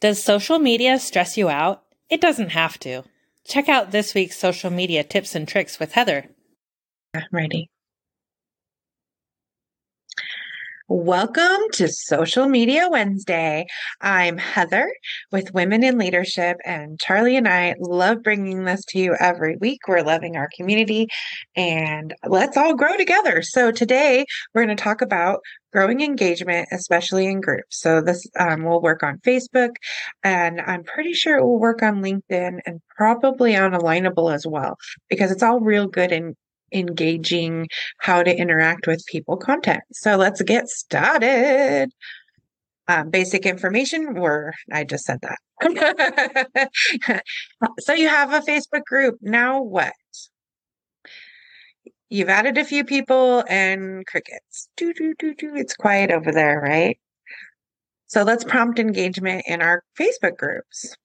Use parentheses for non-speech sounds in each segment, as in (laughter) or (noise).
Does social media stress you out? It doesn't have to. Check out this week's social media tips and tricks with Heather. Yeah, ready. Welcome to Social Media Wednesday. I'm Heather with Women in Leadership, and Charlie and I love bringing this to you every week. We're loving our community, and let's all grow together. So, today we're going to talk about growing engagement, especially in groups. So, this um, will work on Facebook, and I'm pretty sure it will work on LinkedIn and probably on Alignable as well, because it's all real good and engaging how to interact with people content. So let's get started. Um, basic information were I just said that. (laughs) so you have a Facebook group. Now what? You've added a few people and crickets. Do do do do. It's quiet over there, right? So let's prompt engagement in our Facebook groups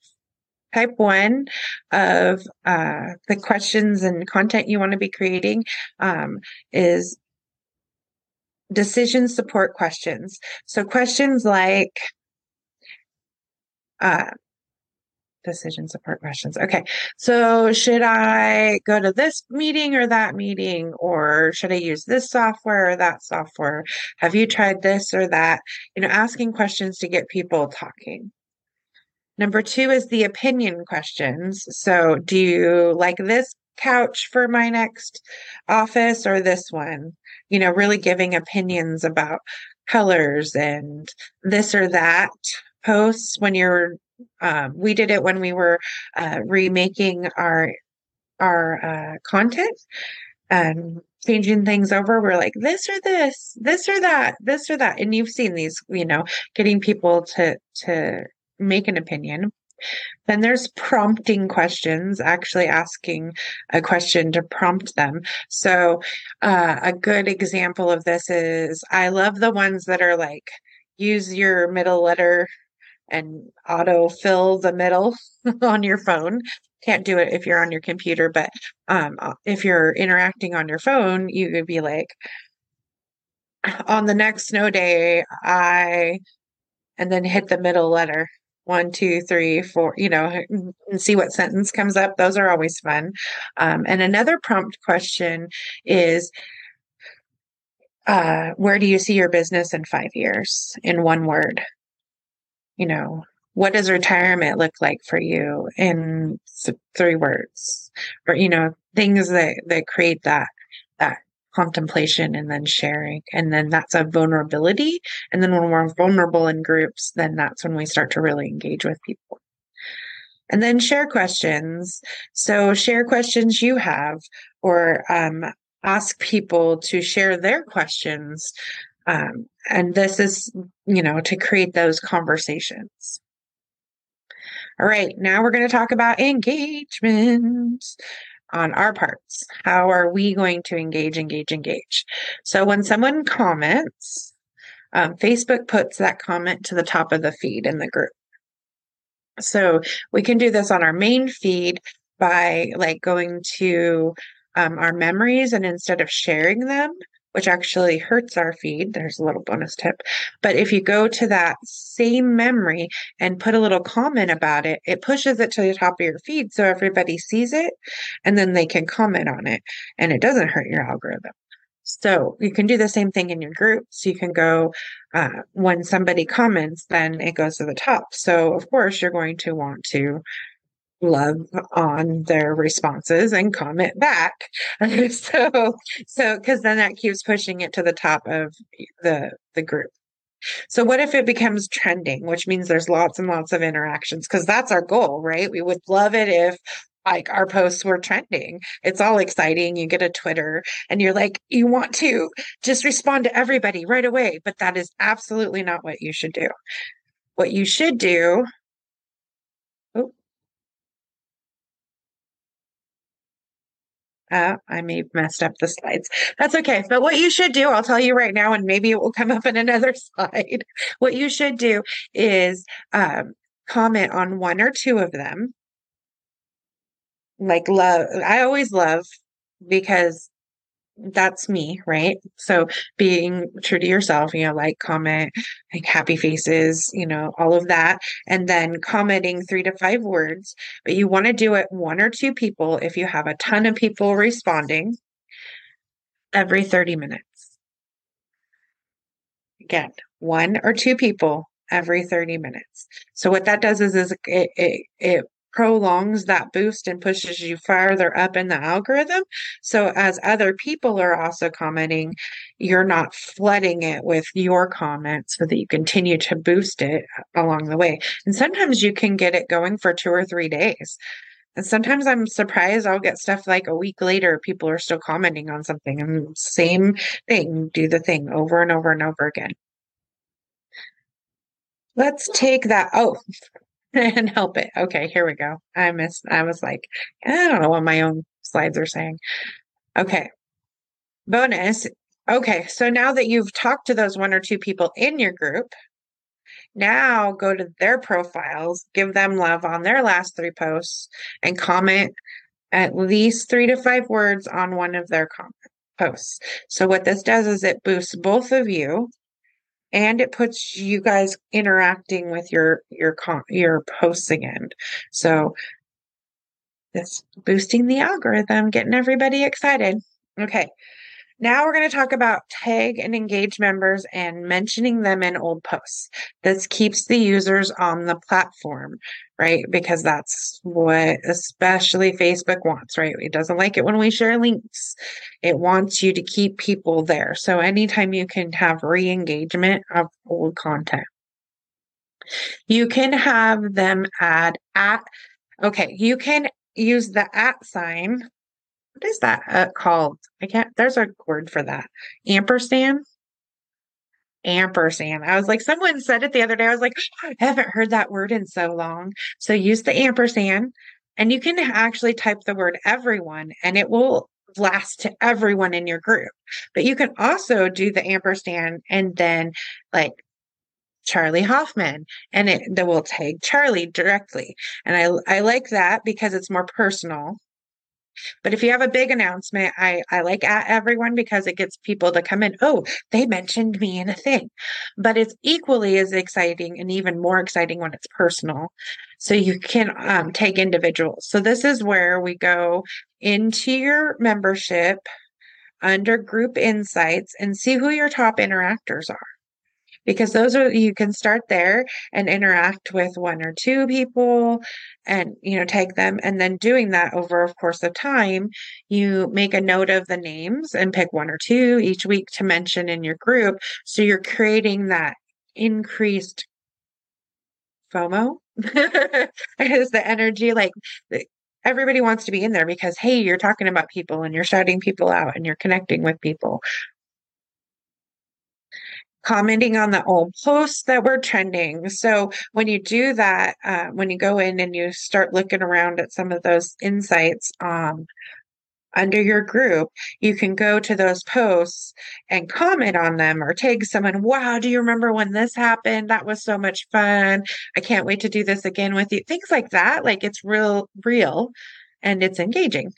type one of uh, the questions and content you want to be creating um, is decision support questions. So questions like uh, decision support questions. Okay. So should I go to this meeting or that meeting or should I use this software or that software? Have you tried this or that? You know, asking questions to get people talking. Number two is the opinion questions. So, do you like this couch for my next office or this one? You know, really giving opinions about colors and this or that posts when you're um, we did it when we were uh, remaking our our uh, content and changing things over we're like this or this this or that this or that and you've seen these you know getting people to to make an opinion. Then there's prompting questions, actually asking a question to prompt them. So, uh, a good example of this is I love the ones that are like, use your middle letter and auto fill the middle (laughs) on your phone. Can't do it if you're on your computer, but um, if you're interacting on your phone, you could be like, on the next snow day, I, and then hit the middle letter one, two, three, four, you know, and see what sentence comes up. Those are always fun. Um, and another prompt question is uh, where do you see your business in five years in one word? You know, what does retirement look like for you in three words? Or, you know, things that, that create that, that contemplation and then sharing. And then that's a vulnerability. And then when we're vulnerable in groups, then that's when we start to really engage with people. And then share questions. So share questions you have or um, ask people to share their questions. Um, and this is, you know, to create those conversations. All right, now we're going to talk about engagement on our parts. How are we going to engage, engage, engage? So when someone comments, um, Facebook puts that comment to the top of the feed in the group. So we can do this on our main feed by like going to um, our memories and instead of sharing them, which actually hurts our feed. There's a little bonus tip. But if you go to that same memory and put a little comment about it, it pushes it to the top of your feed so everybody sees it and then they can comment on it and it doesn't hurt your algorithm. So you can do the same thing in your groups. You can go uh, when somebody comments, then it goes to the top. So of course you're going to want to love on their responses and comment back. (laughs) so, so, cause then that keeps pushing it to the top of the, the group. So what if it becomes trending, which means there's lots and lots of interactions? Cause that's our goal, right? We would love it if like our posts were trending. It's all exciting. You get a Twitter and you're like, you want to just respond to everybody right away. But that is absolutely not what you should do. What you should do Uh, I may have messed up the slides. That's okay. But what you should do, I'll tell you right now, and maybe it will come up in another (laughs) slide. What you should do is um, comment on one or two of them. Like love, I always love because that's me, right? So being true to yourself, you know, like comment, like happy faces, you know, all of that. And then commenting three to five words. But you want to do it one or two people if you have a ton of people responding every 30 minutes. Again, one or two people every 30 minutes. So what that does is, is it, it, it prolongs that boost and pushes you farther up in the algorithm. So as other people are also commenting, you're not flooding it with your comments so that you continue to boost it along the way. And sometimes you can get it going for two or three days. And sometimes I'm surprised I'll get stuff like a week later, people are still commenting on something and same thing, do the thing over and over and over again. Let's take that. Oh, (laughs) and help it. Okay, here we go. I missed, I was like, I don't know what my own slides are saying. Okay. Bonus. Okay, so now that you've talked to those one or two people in your group, now go to their profiles, give them love on their last three posts, and comment at least three to five words on one of their comment posts. So what this does is it boosts both of you and it puts you guys interacting with your your your posts again. So it's boosting the algorithm, getting everybody excited. Okay. Now we're going to talk about tag and engage members and mentioning them in old posts. This keeps the users on the platform, right? Because that's what especially Facebook wants, right? It doesn't like it when we share links. It wants you to keep people there. So anytime you can have re-engagement of old content. You can have them add at okay, you can use the at sign what is that uh, called? I can't, there's a word for that. Ampersand? Ampersand. I was like, someone said it the other day. I was like, (gasps) I haven't heard that word in so long. So use the ampersand and you can actually type the word everyone and it will blast to everyone in your group. But you can also do the ampersand and then like Charlie Hoffman and it will tag Charlie directly. And I I like that because it's more personal but if you have a big announcement, I, I like at everyone because it gets people to come in. Oh, they mentioned me in a thing. But it's equally as exciting and even more exciting when it's personal. So you can um, take individuals. So this is where we go into your membership under group insights and see who your top interactors are because those are you can start there and interact with one or two people and you know take them. And then doing that over a course of time you make a note of the names and pick one or two each week to mention in your group. So you're creating that increased FOMO (laughs) is the energy like everybody wants to be in there because hey you're talking about people and you're shouting people out and you're connecting with people commenting on the old posts that were trending. So when you do that, uh, when you go in and you start looking around at some of those insights, um, under your group, you can go to those posts and comment on them or tag someone. Wow, do you remember when this happened? That was so much fun. I can't wait to do this again with you. Things like that. Like it's real, real and it's engaging.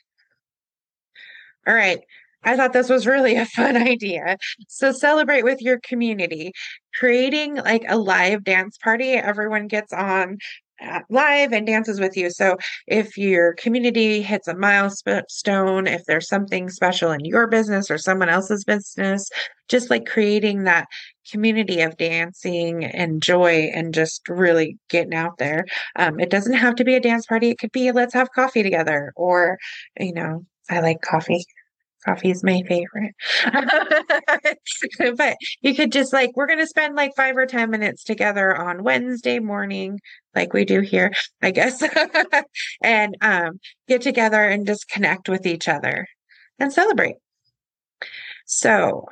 All right. I thought this was really a fun (laughs) idea. So celebrate with your community, creating like a live dance party. Everyone gets on uh, live and dances with you. So if your community hits a milestone, if there's something special in your business or someone else's business, just like creating that community of dancing and joy and just really getting out there. Um, it doesn't have to be a dance party. It could be let's have coffee together or, you know, I like coffee coffee is my favorite. (laughs) but you could just like, we're going to spend like five or 10 minutes together on Wednesday morning, like we do here, I guess, (laughs) and um, get together and just connect with each other and celebrate. So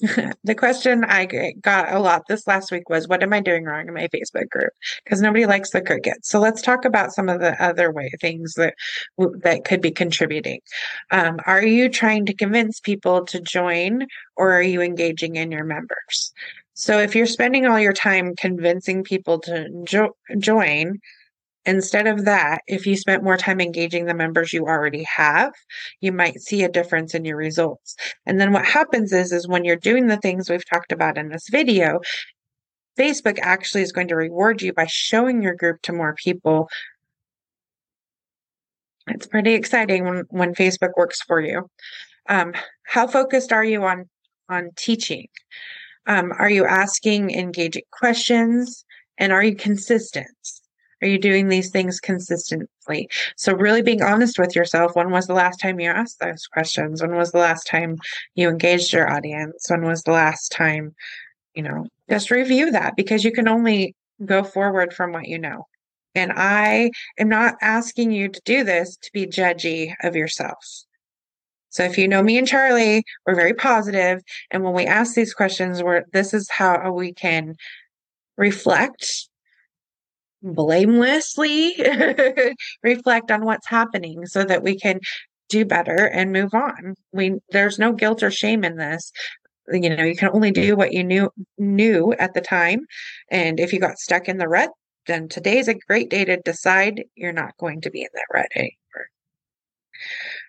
(laughs) the question I got a lot this last week was, What am I doing wrong in my Facebook group? Because nobody likes the crickets. So let's talk about some of the other way things that that could be contributing. Um, are you trying to convince people to join, or are you engaging in your members? So if you're spending all your time convincing people to jo- join, Instead of that, if you spent more time engaging the members you already have, you might see a difference in your results. And then what happens is, is when you're doing the things we've talked about in this video, Facebook actually is going to reward you by showing your group to more people. It's pretty exciting when, when Facebook works for you. Um, how focused are you on on teaching? Um, are you asking engaging questions? And are you consistent? Are you doing these things consistently? So, really being honest with yourself. When was the last time you asked those questions? When was the last time you engaged your audience? When was the last time, you know, just review that because you can only go forward from what you know. And I am not asking you to do this to be judgy of yourself. So if you know me and Charlie, we're very positive, and when we ask these questions, we're this is how we can reflect blamelessly (laughs) reflect on what's happening so that we can do better and move on. We there's no guilt or shame in this. You know, you can only do what you knew knew at the time. And if you got stuck in the rut, then today's a great day to decide you're not going to be in that rut anymore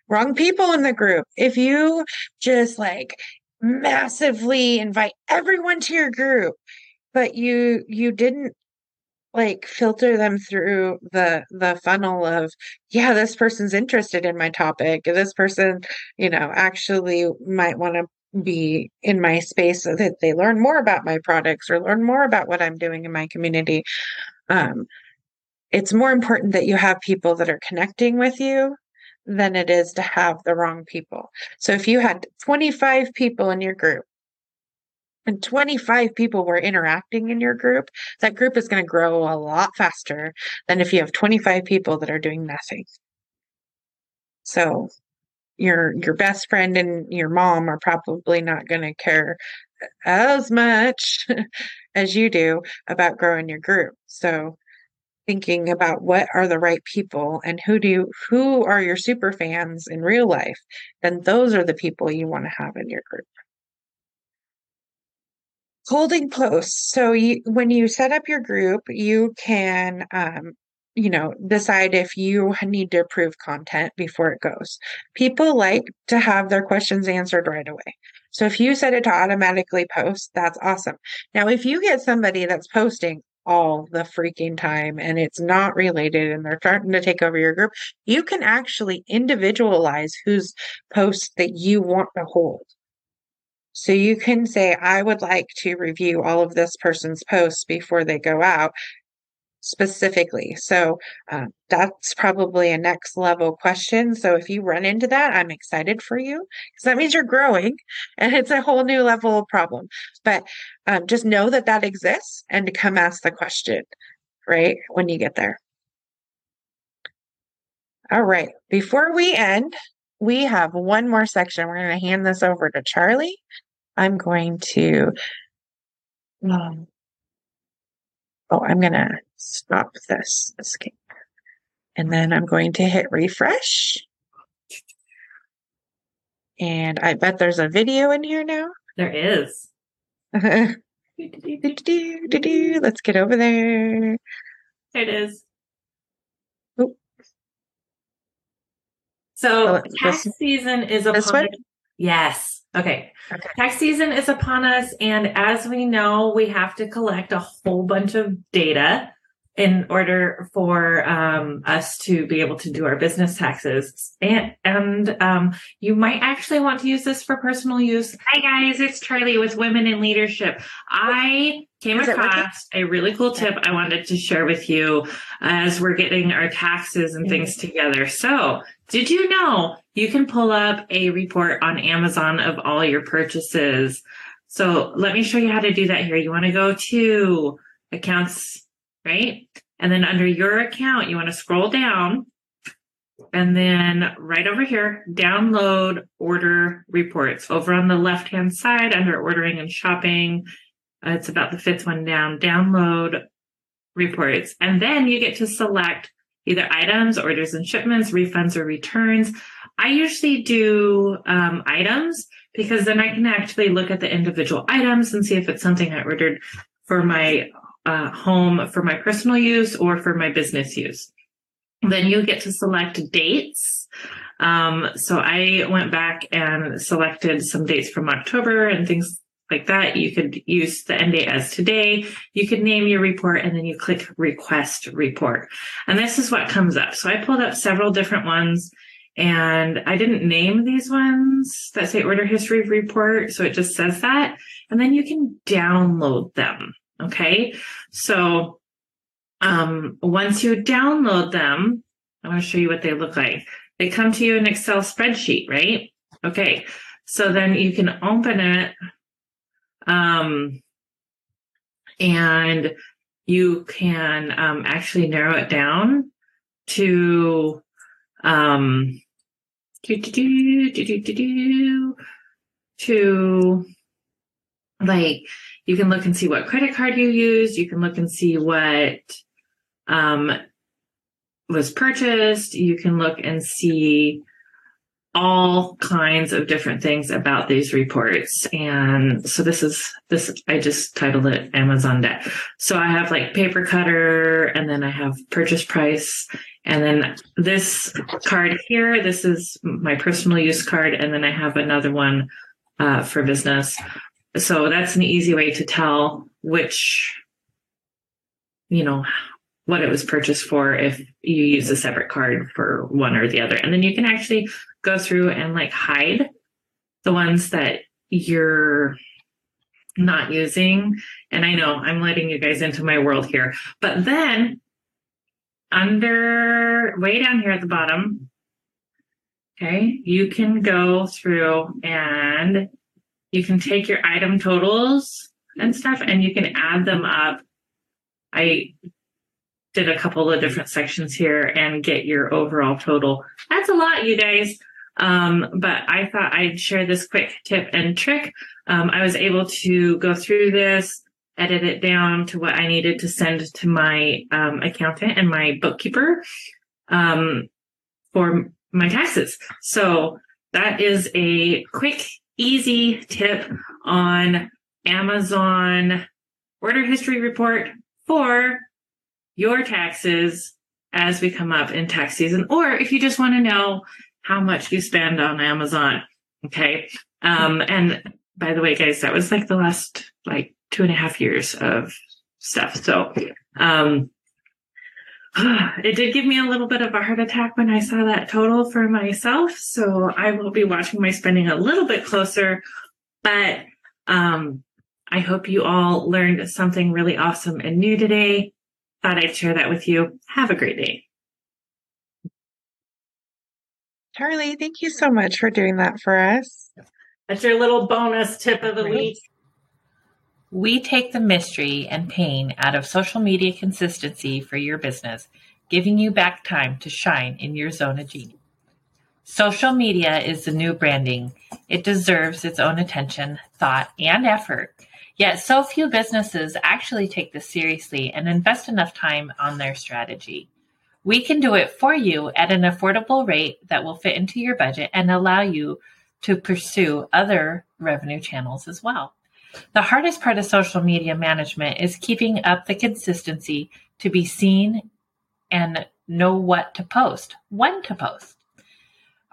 wrong people in the group. If you just like massively invite everyone to your group, but you you didn't like filter them through the the funnel of yeah this person's interested in my topic this person you know actually might want to be in my space so that they learn more about my products or learn more about what i'm doing in my community um, it's more important that you have people that are connecting with you than it is to have the wrong people. So if you had 25 people in your group and 25 people were interacting in your group, that group is going to grow a lot faster than if you have 25 people that are doing nothing. So your your best friend and your mom are probably not going to care as much (laughs) as you do about growing your group. So thinking about what are the right people and who do you, who are your super fans in real life, then those are the people you want to have in your group. Holding posts. So you, when you set up your group, you can, um, you know, decide if you need to approve content before it goes. People like to have their questions answered right away. So if you set it to automatically post, that's awesome. Now, if you get somebody that's posting all the freaking time and it's not related and they're starting to take over your group, you can actually individualize whose posts that you want to hold. So you can say, I would like to review all of this person's posts before they go out specifically. So uh, that's probably a next level question. So if you run into that, I'm excited for you because that means you're growing (laughs) and it's a whole new level of problem. But um, just know that that exists and to come ask the question, right? When you get there. All right. Before we end, we have one more section. We're going to hand this over to Charlie. I'm going to um, oh, I'm going to stop this escape. And then I'm going to hit refresh. And I bet there's a video in here now. (laughs) There is. Let's get over there. There it is. Oop. So oh, tax season is upon. Yes. Okay. okay. Tax season is upon us. And as we know, we have to collect a whole bunch of data in order for um, us to be able to do our business taxes. And, and um, you might actually want to use this for personal use. Hi, guys. It's Charlie with Women in Leadership. I came Is across a really cool tip I wanted to share with you as we're getting our taxes and things together. So, did you know you can pull up a report on Amazon of all your purchases? So, let me show you how to do that here. You want to go to accounts right? And then under your account, you want to scroll down and then right over here, download order reports. Over on the left hand side under ordering and shopping, it's about the fifth one down, download reports. And then you get to select either items, orders and shipments, refunds or returns. I usually do um, items because then I can actually look at the individual items and see if it's something I ordered for my uh, home for my personal use or for my business use. Then you'll get to select dates. Um, so I went back and selected some dates from October and things like that. You could use the end date as today. You could name your report and then you click request report. And this is what comes up. So I pulled up several different ones and I didn't name these ones that say order history report. So it just says that. And then you can download them. Okay. So, um, once you download them, I want to show you what they look like. They come to you in Excel spreadsheet, right? Okay. So then you can open it um, and you can um, actually narrow it down to um, do, do, do, to like you can look and see what credit card you used. You can look and see what um, was purchased. You can look and see all kinds of different things about these reports. And so this is this, I just titled it Amazon debt. So I have like paper cutter and then I have purchase price. And then this card here, this is my personal use card. And then I have another one uh, for business. So that's an easy way to tell which, you know, what it was purchased for if you use a separate card for one or the other. And then you can actually go through and like hide the ones that you're not using. And I know I'm letting you guys into my world here, but then under way down here at the bottom, okay, you can go through and you can take your item totals and stuff and you can add them up. I did a couple of different sections here and get your overall total. That's a lot, you guys. Um, but I thought I'd share this quick tip and trick. Um, I was able to go through this, edit it down to what I needed to send to my um, accountant and my bookkeeper um, for my taxes. So that is a quick, easy tip on Amazon order history report for your taxes as we come up in tax season, or if you just want to know how much you spend on Amazon. Okay. Um, and by the way, guys, that was like the last like two and a half years of stuff. So, um, (sighs) it did give me a little bit of a heart attack when I saw that total for myself. So I will be watching my spending a little bit closer, but, um, I hope you all learned something really awesome and new today. Thought I'd share that with you. Have a great day. Charlie, thank you so much for doing that for us. That's your little bonus tip of the week. We take the mystery and pain out of social media consistency for your business, giving you back time to shine in your zone of genius. Social media is the new branding. It deserves its own attention, thought, and effort. Yet so few businesses actually take this seriously and invest enough time on their strategy. We can do it for you at an affordable rate that will fit into your budget and allow you to pursue other revenue channels as well. The hardest part of social media management is keeping up the consistency to be seen and know what to post, when to post.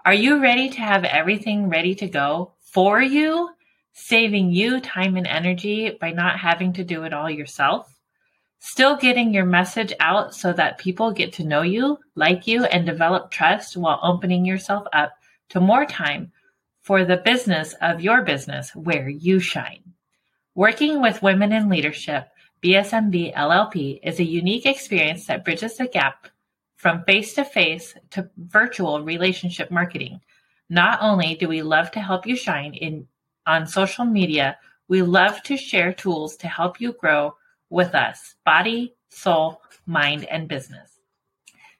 Are you ready to have everything ready to go for you, saving you time and energy by not having to do it all yourself? Still getting your message out so that people get to know you, like you, and develop trust while opening yourself up to more time for the business of your business where you shine. Working with women in leadership, BSMB LLP is a unique experience that bridges the gap from face to face to virtual relationship marketing. Not only do we love to help you shine in on social media, we love to share tools to help you grow with us body, soul, mind, and business.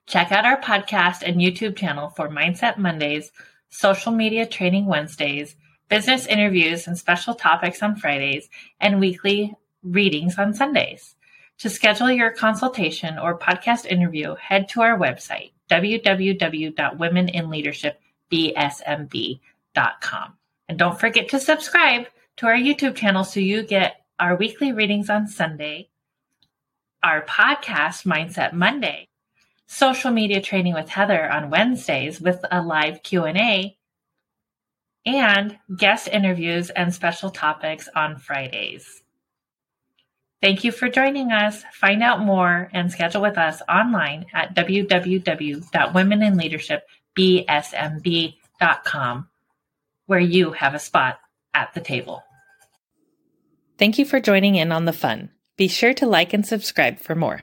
Check out our podcast and YouTube channel for Mindset Mondays, social media training Wednesdays, business interviews and special topics on Fridays, and weekly readings on Sundays. To schedule your consultation or podcast interview, head to our website, www.womeninleadershipbsmb.com. And don't forget to subscribe to our YouTube channel so you get our weekly readings on Sunday, our podcast, Mindset Monday, social media training with Heather on Wednesdays with a live Q&A, and guest interviews and special topics on Fridays. Thank you for joining us. Find out more and schedule with us online at www.womeninleadershipbsmb.com, where you have a spot at the table. Thank you for joining in on the fun. Be sure to like and subscribe for more.